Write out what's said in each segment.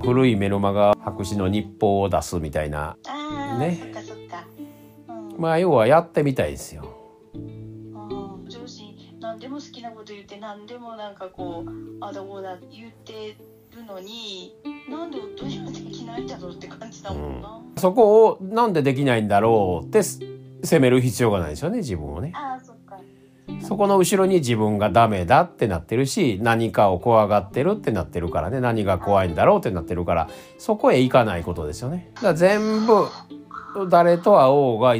の古いメルマガ白紙の日報を出すみたいなああ、ねそっかそっか。うん。まあ要はやってみたいですよ。うん上司何でも好きなこと言って何でもなんかこうあだこうだ言ってるのになんで夫にはできないんだろうって感じだもんな、そこをなんでできないんだろうってす責める必要がないですよね自分をね。ああそこの後ろに自分がダメだってなってるし何かを怖がってるってなってるからね何が怖いんだろうってなってるからそこへ行かないことですよね。だから全部誰と会おうが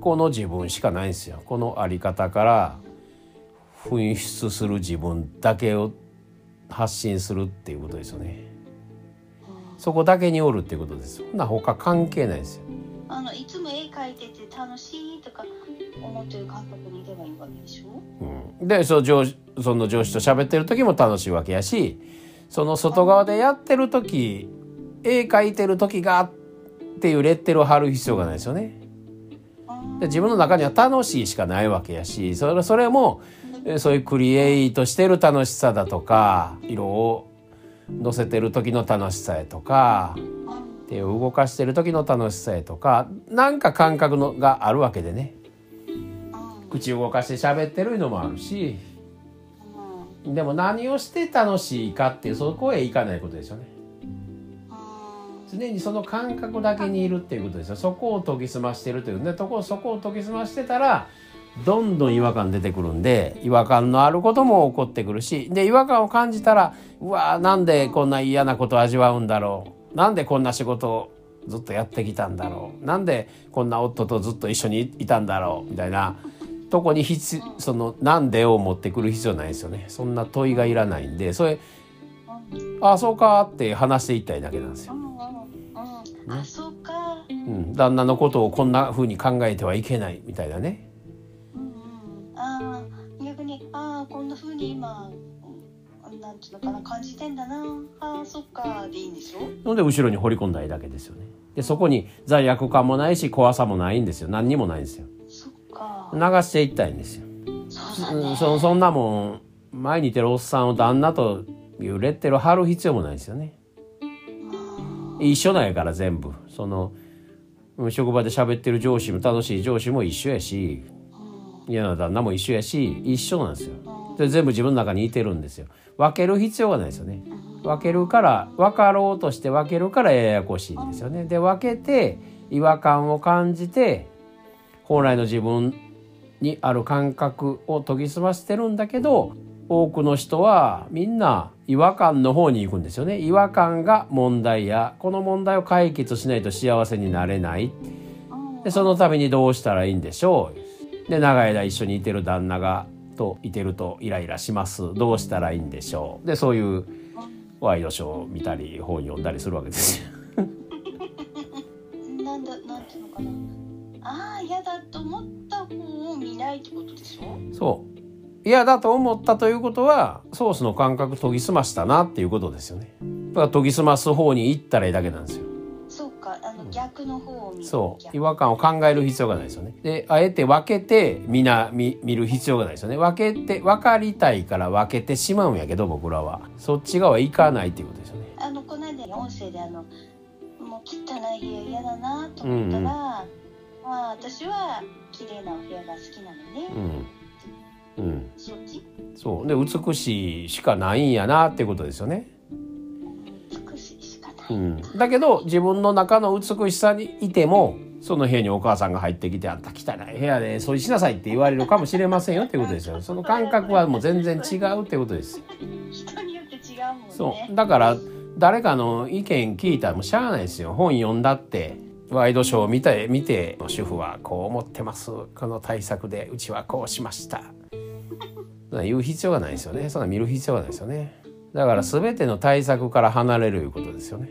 この自分しかないんですよ。このあり方から紛失する自分だけを発信するっていうことですよね。そこだけにおるっていうことです。そんな他関係ないですよ。あのいつも絵描いてて楽しいとか思ってる感覚にいればいいわけでしょうん、でその上司その上司と喋ってる時も楽しいわけやしその外側でやってる時絵描いてる時がっていうレッテルを貼る必要がないですよね。で自分の中には楽しいしかないわけやしそれそれもえそういうクリエイトしてる楽しさだとか色を乗せてる時の楽しさやとか手を動かしてる時の楽しさやとかなんか感覚のがあるわけでね口動かして喋ってるのもあるしでも何をして楽しいかっていうそこへ行かないことですよね。常にその感覚だけにいるっていうことですよ。そこを研ぎ澄ましてるというね。とこそこを研ぎ澄ましてたらどんどん違和感出てくるんで違和感のあることも起こってくるしで違和感を感じたらうわーなんでこんな嫌なことを味わうんだろう。なんでこんな仕事をずっとやってきたんだろう。なんでこんな夫とずっと一緒にいたんだろう。みたいなとこに必そのなんでを持ってくる必要ないですよね。そんな問いがいらないんでそれああそうかって話していったらいいだけなんですよ。あそうか。うん、旦那のことをこんな風に考えてはいけないみたいなね。うんうん。ああ逆にああこんな風に今うんなんていうのかな感じてんだな。ああそっかでいいんでしょので後ろに掘り込んだいだけですよね。でそこに罪悪感もないし怖さもないんですよ。何にもないんですよ。流していったらいいんですよ。そうだねうん、そそんなもん前にいてるおっさんを旦那というレッテルを貼る必要もないですよね。一緒なんやから全部そのうん職場で喋ってる上司も楽しい上司も一緒やし嫌な旦那も一緒やし一緒なんですよ。で全部自分の中にいてるんですよ。分ける必要がないですよね。分けるから分かろうとして分けるからややこしいんですよね。で分けて違和感を感じて本来の自分にある感覚を研ぎ澄ましてるんだけど多くの人はみんな違和感の方に行くんですよね。違和感が問題やこの問題を解決しないと幸せになれない。でそのためにどうしたらいいんでしょう。で長い間一緒にいてる旦那がといてるとイライラします。どうしたらいいんでしょう。でそういうワイドショーを見たり本読んだりするわけですよ。そう。嫌だと思ったということはソースの感覚研ぎ澄ましたなっていうことですよね。だから研ぎ澄ます方に行ったらいいだけなんですよ。そうかあの逆の方を見る。そう。逆違和感を考える必要がないですよね。であえて分けてみんな見見る必要がないですよね。分けて分かりたいから分けてしまうんやけど僕らは。そっち側行かないっていうことですよね。あのこの間音声であのもう汚い部屋嫌だなと思ったら、うんうんまあ私は綺麗なお部屋が好きなのね、うん。うん。そっち？そう。で美しいしかないんやなってことですよね。美しいしかない、うん、だけど自分の中の美しさにいてもその部屋にお母さんが入ってきて「あんた汚い部屋で掃除しなさい」って言われるかもしれませんよってことですよ。その感覚はもう全然違うってことです人によって違うもんね。そう。だから誰かの意見聞いたらもうしゃあないですよ。本読んだってワイドショーを見て見て主婦はこう思ってます。この対策でうちはこうしました。言う必要がないですよね。そんな見る必要がないですよね。だから全ての対策から離れるいうことですよね。